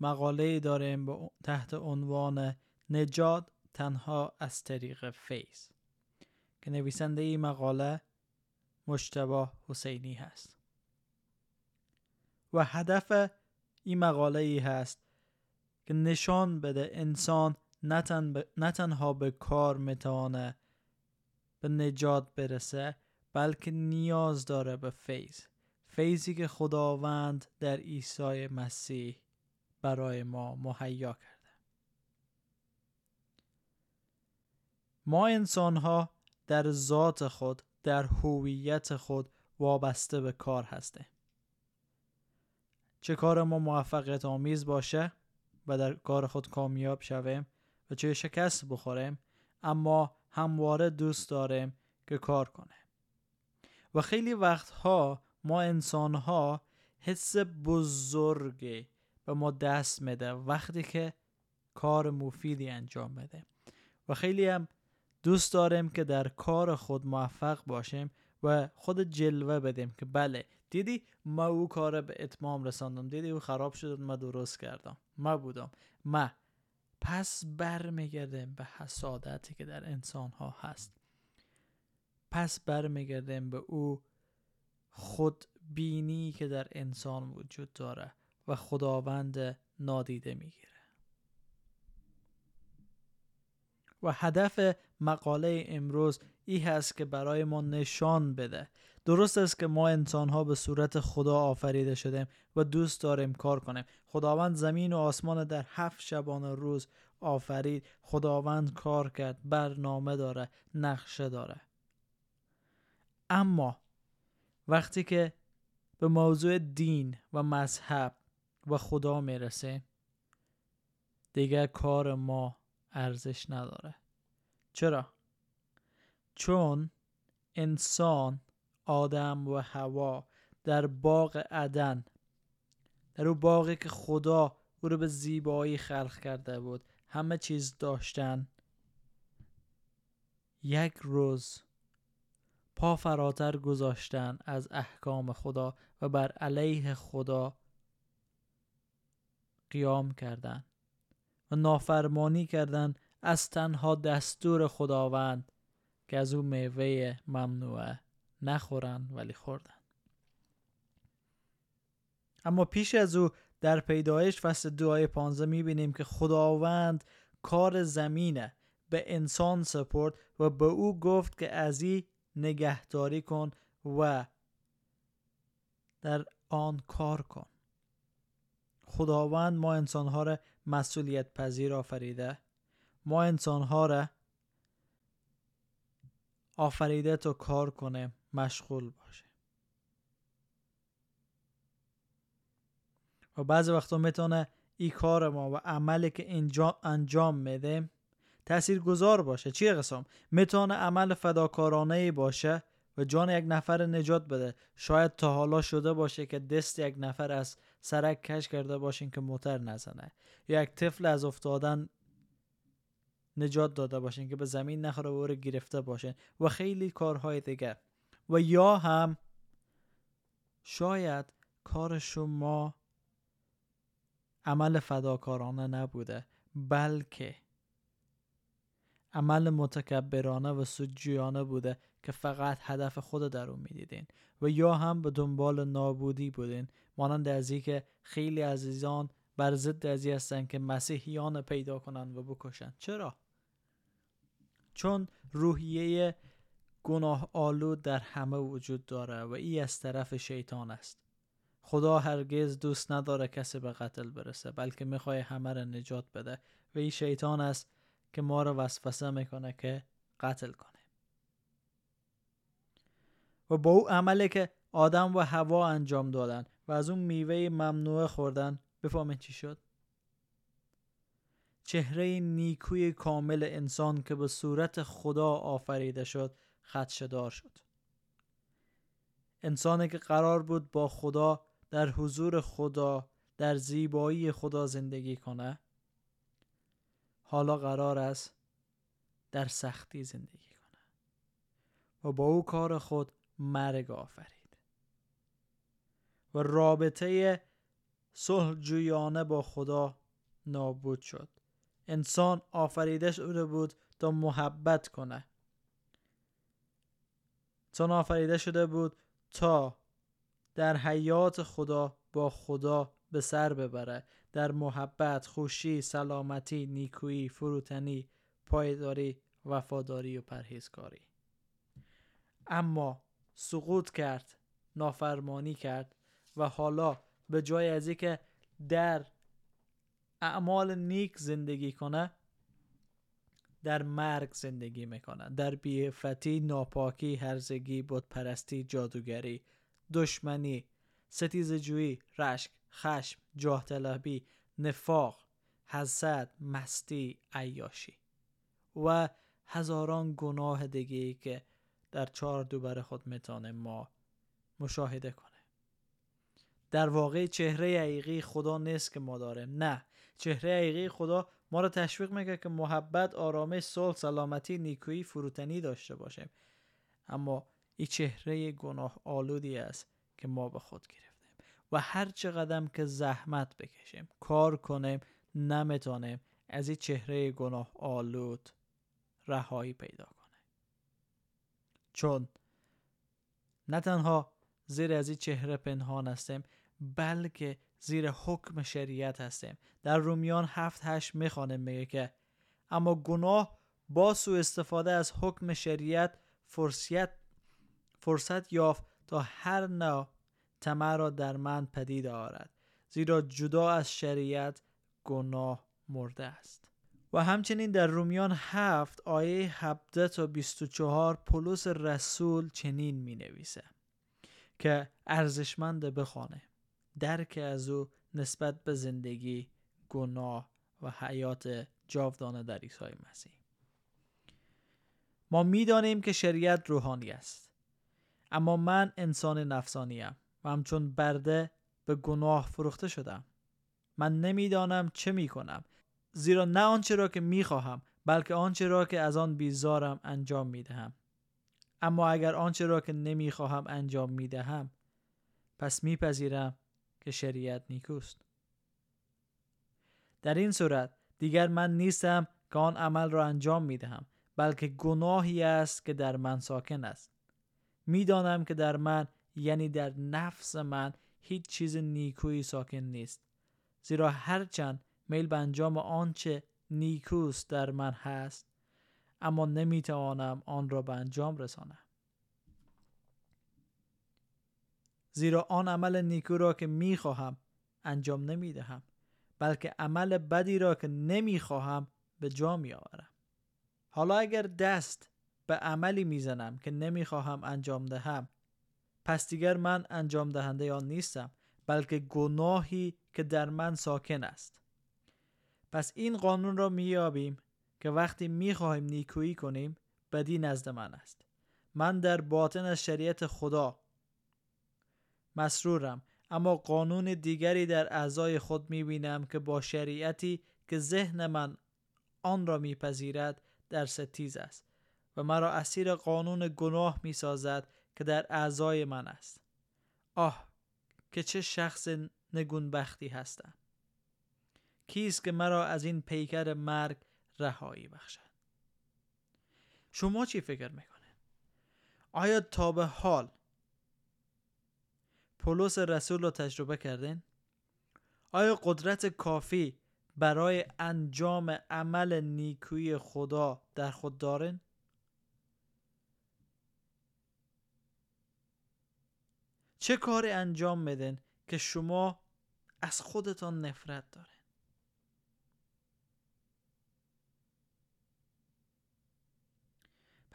مقاله داریم تحت عنوان نجات تنها از طریق فیض. که نویسنده این مقاله مشتبه حسینی هست. و هدف این مقاله ای هست که نشان بده انسان نه تنها به کار می‌توانه به نجات برسه بلکه نیاز داره به فیض. فیضی که خداوند در عیسی مسیح برای ما مهیا کرده. ما انسان ها در ذات خود در هویت خود وابسته به کار هستیم. چه کار ما موفقیت آمیز باشه و در کار خود کامیاب شویم و چه شکست بخوریم اما همواره دوست داریم که کار کنیم. و خیلی وقتها ما انسان ها حس بزرگی به ما دست میده وقتی که کار مفیدی انجام بده. و خیلی هم دوست داریم که در کار خود موفق باشیم و خود جلوه بدیم که بله دیدی ما او کار به اتمام رساندم دیدی او خراب شد ما درست کردم. ما بودم. ما پس برمیگردیم به حسادتی که در انسان ها هست. پس برمیگردیم به او خود بینی که در انسان وجود داره. و خداوند نادیده می‌گیره. و هدف مقاله امروز ای هست که برای ما نشان بده. درست است که ما انسان ها به صورت خدا آفریده شدیم و دوست داریم کار کنیم. خداوند زمین و آسمان در هفت شبانه روز آفرید. خداوند کار کرد برنامه داره نقشه داره. اما وقتی که به موضوع دین و مذهب و خدا می‌رسه. دیگه کار ما ارزش نداره. چرا؟ چون انسان آدم و هوا در باغ عدن در او باغی که خدا او رو به زیبایی خلق کرده بود همه چیز داشتن. یک روز پا فراتر گذاشتن از احکام خدا و بر علیه خدا قیام کردند و نافرمانی کردند از تنها دستور خداوند که از او میوه ممنوعه نخورن ولی خوردن. اما پیش از او در پیدایش فصل دعای پانزه می‌بینیم که خداوند کار زمینه به انسان سپرد و به او گفت که از این نگهداری کن و در آن کار کن. خداوند ما انسانها را مسئولیت پذیر آفریده. ما انسانها را آفریده تو کار کنه مشغول باشه. و بعضی وقتا می‌تونه ای کار ما و عملی که انجام میده تأثیر گذار باشه. چی قسم؟ می‌تونه عمل فداکارانه باشه و جان یک نفر نجات بده. شاید تا حالا شده باشه که دست یک نفر از سرک کش کرده باشین که موتر نزنه. یا یک طفل از افتادن نجات داده باشین که به زمین نخوره و گرفته باشین. و خیلی کارهای دیگه. و یا هم شاید کار شما عمل فداکارانه نبوده بلکه عمل متکبرانه و سجیانه بوده. که فقط هدف خود در اون می‌دیدین و یا هم به دنبال نابودی بودین. مانند از که خیلی عزیزان بر ضد ازی هستن که مسیحیان پیدا کنن و بکشن. چرا؟ چون روحیه گناه آلود در همه وجود داره و ای از طرف شیطان است. خدا هرگز دوست نداره کسی به قتل برسه بلکه می‌خوای همه را نجات بده. و ای شیطان است که ما رو وسوسه می‌کنه که قتل کنه. و با او عملی که آدم و هوا انجام دادن و از اون میوه ممنوعه خوردن. بفهمید چی شد؟ چهره نیکوی کامل انسان که به صورت خدا آفریده شد خدشدار شد. انسانی که قرار بود با خدا در حضور خدا در زیبایی خدا زندگی کنه حالا قرار است در سختی زندگی کنه. و با او کار خود مرگ آفرید. و رابطه صلح با خدا نابود شد. انسان آفریده شده بود تا محبت کنه. انسان آفریده شده بود تا در حیات خدا با خدا به سر ببره. در محبت، خوشی، سلامتی، نیکویی، فروتنی، پایداری، وفاداری و پرهیزکاری. اما سقوط کرد نافرمانی کرد و حالا به جای از که در اعمال نیک زندگی کنه در مرگ زندگی می‌کنه. در بیفتی ناپاکی هرزگی پرستی جادوگری دشمنی ستیزجویی رشک خشم جاه طلبی نفاق حسد مستی عیاشی و هزاران گناه دیگه که در چهار دوباره خود می‌تونه ما مشاهده کنه. در واقع چهره حقیقی خدا نیست که ما داریم. نه. چهره حقیقی خدا ما رو تشویق میگه که محبت آرامش صلح سلامتی نیکویی فروتنی داشته باشیم. اما این چهره گناه آلودی است که ما به خود گرفتیم و هر چقدر که زحمت بکشیم کار کنیم نمی‌تونیم از این چهره گناه آلود رهایی پیدا کنه چون نه تنها زیر از این چهره پنهان هستیم بلکه زیر حکم شریعت هستیم. در رومیان هفت هشت می‌خوانیم میگه که اما گناه با سو استفاده از حکم شریعت فرصت فرصت یافت تا هر نوع طمع را در من پدید آورد. زیرا جدا از شریعت گناه مرده است. و همچنین در رومیان هفت آیه 17 تا 24 پولس رسول چنین می نویسه که ارزشمند بخوانه درک از او نسبت به زندگی گناه و حیات جاودانه در عیسی مسیح. ما می‌دانیم که شریعت روحانی است اما من انسان نفسانیم و همچون برده به گناه فروخته شدم. من نمی‌دانم چه می کنم زیرا نه آنچه را که می خواهم بلکه آنچه را که از آن بیزارم انجام می دهم اما اگر آنچه را که نمی خواهم انجام می دهم پس میپذیرم که شریعت نیکوست. در این صورت دیگر من نیستم که آن عمل را انجام می دهم بلکه گناهی است که در من ساکن است. می‌دانم که در من یعنی در نفس من هیچ چیز نیکویی ساکن نیست. زیرا هرچند میل به انجام آنچه نیکوست در من هست اما نمی‌توانم آن را به انجام رسانم. زیرا آن عمل نیکو را که می‌خواهم انجام نمی‌دهم بلکه عمل بدی را که نمی‌خواهم به جا میآورم. حالا اگر دست به عملی می‌زنم که نمی‌خواهم انجام دهم پس دیگر من انجام دهنده آن نیستم بلکه گناهی که در من ساکن است. پس این قانون را مییابیم که وقتی می‌خواهیم نیکویی کنیم بدی نزد من است. من در باطن از شریعت خدا مسرورم اما قانون دیگری در اعضای خود می‌بینم که با شریعتی که ذهن من آن را میپذیرد در ستیز است و مرا اسیر قانون گناه می‌سازد که در اعضای من است. آه که چه شخص نگونبختی هستم! کیست که مرا از این پیکر مرگ رهایی بخشد شما چی فکر می‌کنه؟ آیا تا به حال پولس رسول رو تجربه کردین؟ آیا قدرت کافی برای انجام عمل نیکوی خدا در خود دارین؟ چه کاری انجام میدن که شما از خودتان نفرت دارین؟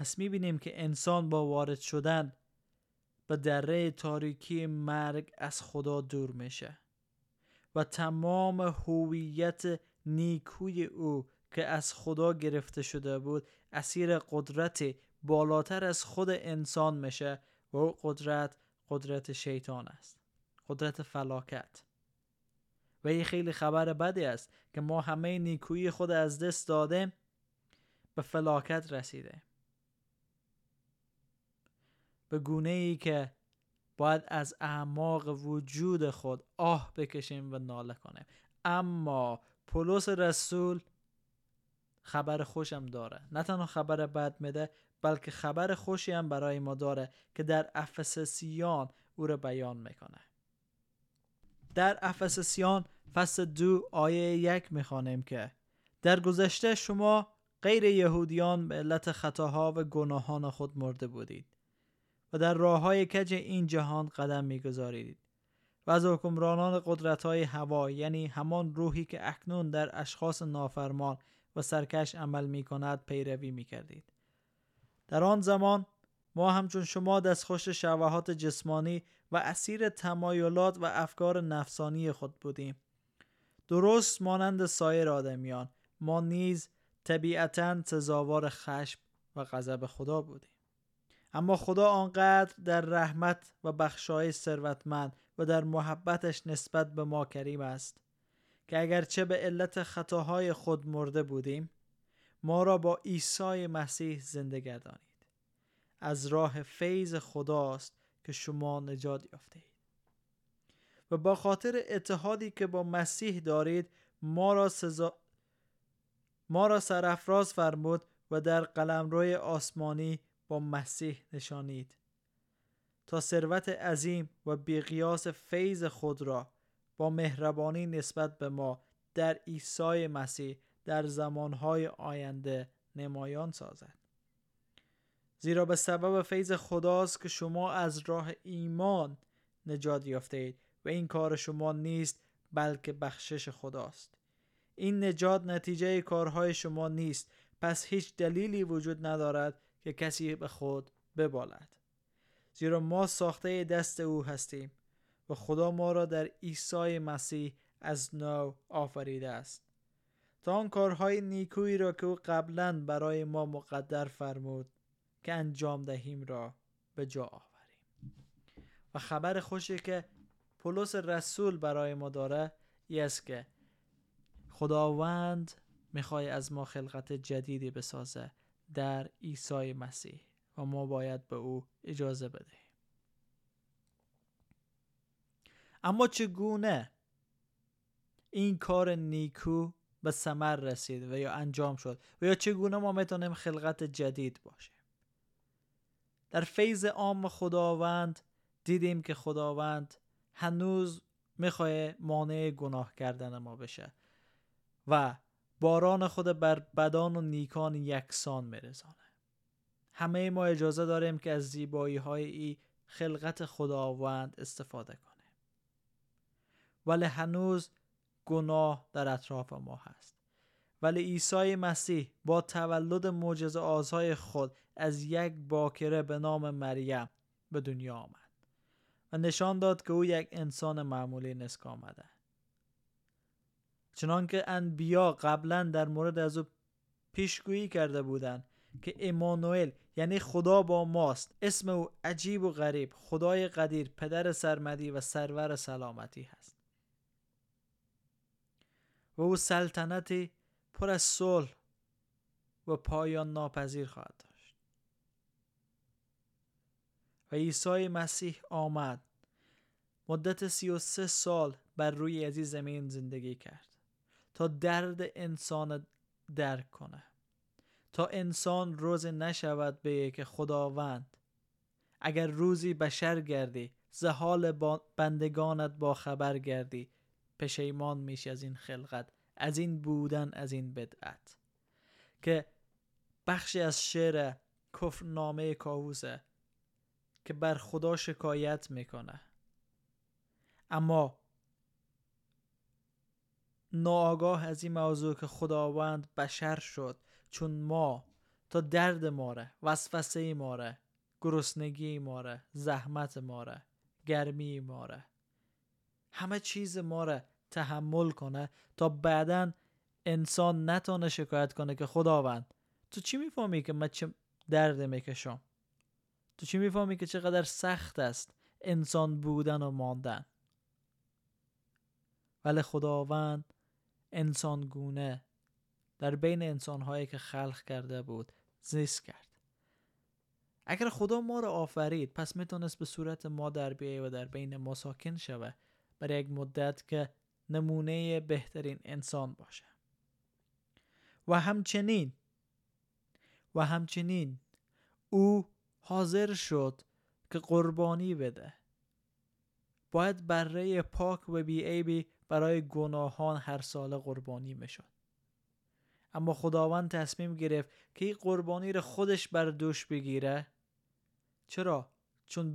پس می‌بینیم که انسان با وارد شدن به دره تاریکی مرگ از خدا دور میشه و تمام هویت نیکوی او که از خدا گرفته شده بود اسیر قدرت بالاتر از خود انسان میشه و او قدرت قدرت شیطان است قدرت فلاکت. و این خیلی خبر بدی است که ما همه نیکویی خود از دست دادیم به فلاکت رسیده به گونه ای که باید از اعماق وجود خود آه بکشیم و ناله کنیم. اما پولس رسول خبر خوشم داره. نه تنها خبر بد میده بلکه خبر خوشی هم برای ما داره که در افسسیان او را بیان می‌کنه. در افسسیان فصل دو آیه یک می‌خوانیم که در گذشته شما غیر یهودیان به علت خطاها و گناهان خود مرده بودید. و در راه های کج این جهان قدم می‌گذارید و از حکمرانان قدرت های هوا یعنی همان روحی که اکنون در اشخاص نافرمان و سرکش عمل می کند پیروی می کردید. در آن زمان ما همچون شما دستخوش شواهات جسمانی و اسیر تمایلات و افکار نفسانی خود بودیم. درست مانند سایر آدمیان ما نیز طبیعتا سزاوار خشم و غضب خدا بودیم. اما خدا آنقدر در رحمت و بخشای ثروتمند و در محبتش نسبت به ما کریم است که اگرچه به علت خطاهای خود مرده بودیم ما را با عیسی مسیح زنده گردانید. از راه فیض خداست که شما نجات یافته اید و با خاطر اتحادی که با مسیح دارید ما را سزا ما را سرافراز فرمود و در قلمروی آسمانی با مسیح نشانید. تا ثروت عظیم و بیقیاس فیض خود را با مهربانی نسبت به ما در عیسی مسیح در زمانهای آینده نمایان سازد. زیرا به سبب فیض خداست که شما از راه ایمان نجات یافته اید و این کار شما نیست بلکه بخشش خداست. این نجات نتیجه کارهای شما نیست. پس هیچ دلیلی وجود ندارد که کسی به خود ببالد. زیرا ما ساخته دست او هستیم و خدا ما را در عیسی مسیح از نو آفریده است. تا آن کارهای نیکویی را که او قبلا برای ما مقدر فرمود که انجام دهیم را به جا آوریم. و خبر خوشی که پولس رسول برای ما داره ای است که خداوند می‌خوای از ما خلقت جدیدی بسازه در عیسی مسیح و ما باید به او اجازه بدهیم. اما چگونه این کار نیکو به ثمر رسید و یا انجام شد و یا چگونه ما می‌تونیم خلقت جدید باشیم؟ در فیض عام خداوند دیدیم که خداوند هنوز می‌خواه مانع گناه کردن ما بشه و باران خود بر بدان و نیکان یکسان میرزانه همه ما اجازه داریم که از زیبایی های ای خلقت خداوند استفاده کنیم. ولی هنوز گناه در اطراف ما هست. ولی عیسی مسیح با تولد معجزه آزهای خود از یک باکره به نام مریم به دنیا آمد و نشان داد که او یک انسان معمولی نسک آمده چنانکه انبیا قبلا در مورد از او پیشگویی کرده بودند که ایمانوئل یعنی خدا با ماست اسم او عجیب و غریب خدای قدیر پدر سرمدی و سرور سلامتی هست. و او سلطنتی پر از صلح و پایان ناپذیر خواهد داشت. و عیسی مسیح آمد. مدت سی و سه سال بر روی از زمین زندگی کرد. تا درد انسان درک کنه. تا انسان روز نشود به که خداوند. اگر روزی بشر گردی زحال بندگانت با خبر گردی. پشیمان میشی از این خلقت از این بودن از این بدعت. که بخشی از شعر کفرنامه کاووسه که بر خدا شکایت می‌کنه. اما ناآگاه از این موضوع که خداوند بشر شد چون ما تا درد ماره وسوسه ماره گرسنگی ماره زحمت ماره گرمی ماره. همه چیز ماره تحمل کنه تا بعدا انسان نتونه شکایت کنه که خداوند تو چی می‌فهمی که من چه درد می‌کشم؟ تو چی می‌فهمی که چقدر سخت است انسان بودن و ماندن؟ ولی خداوند انسان گونه در بین انسانهایی که خلق کرده بود زیست کرد. اگر خدا ما را آفرید پس می‌تونست به صورت ما در بیایه و در بین ما ساکن شوه برای یک مدت که نمونه بهترین انسان باشه. و همچنین و همچنین او حاضر شد که قربانی بده. باید بره پاک و بی برای گناهان هر سال قربانی می‌شد اما خداوند تصمیم گرفت که این قربانی را خودش بر دوش بگیره. چرا؟ چون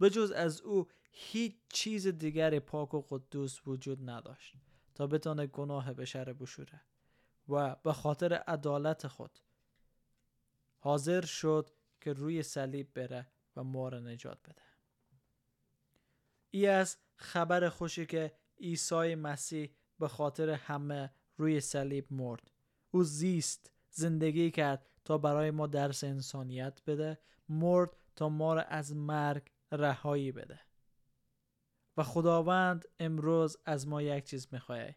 به جز از او هیچ چیز دیگر پاک و قدوس وجود نداشت تا بتانه گناه بشر بشوره و به خاطر عدالت خود حاضر شد که روی صلیب بره و ما را نجات بده. ای از خبر خوشی که عیسی مسیح به خاطر همه روی صلیب مرد. او زیست زندگی کرد تا برای ما درس انسانیت بده مرد تا ما را از مرگ رهایی بده. و خداوند امروز از ما یک چیز می‌خواه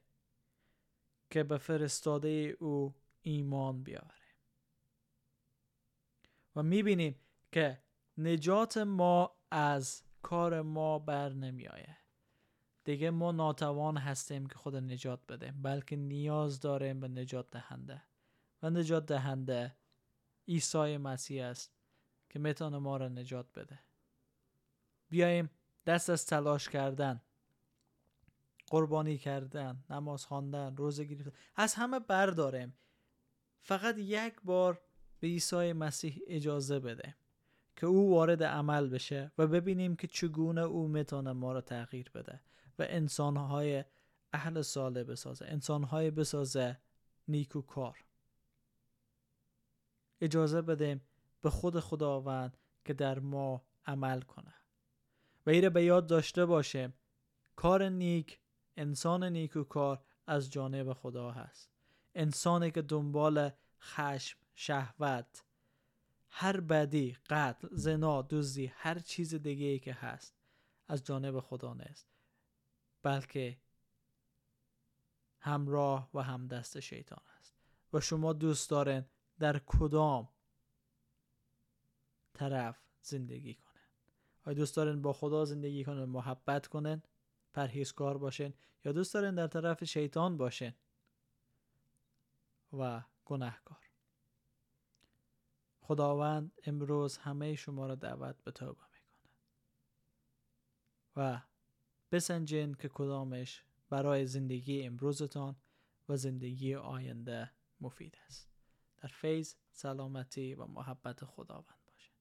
که به فرستاده او ایمان بیاوریم و می‌بینیم که نجات ما از کار ما بر نمیآید. دیگه ما ناتوان هستیم که خود نجات بده بلکه نیاز داریم به نجات دهنده. و نجات دهنده عیسی مسیح است که می‌تونه ما را نجات بده. بیایم دست از تلاش کردن قربانی کردن نماز خواندن روزه گرفتن از همه برداریم. فقط یک بار به عیسی مسیح اجازه بده که او وارد عمل بشه و ببینیم که چگونه او می‌تونه ما را تغییر بده. و انسانهای اهل ساله بسازه انسانهای بسازه نیکو کار. اجازه بدیم به خود خداوند که در ما عمل کنه. و ایره به یاد داشته باشیم کار نیک انسان نیکو کار از جانب خدا هست. انسانی که دنبال خشم شهوت هر بدی قتل زنا دزدی هر چیز دیگه ای که هست از جانب خدا نیست. بلکه همراه و همدست شیطان است. و شما دوست دارین در کدام طرف زندگی کنن آیا دوست دارین با خدا زندگی کنن محبت کنن پرهیزکار باشین یا دوست دارین در طرف شیطان باشین و گناهکار؟ خداوند امروز همه شما را دعوت به توبه می‌کنه و بسنجین که کدامش برای زندگی امروزتان و زندگی آینده مفید است. در فیض سلامتی و محبت خداوند باشید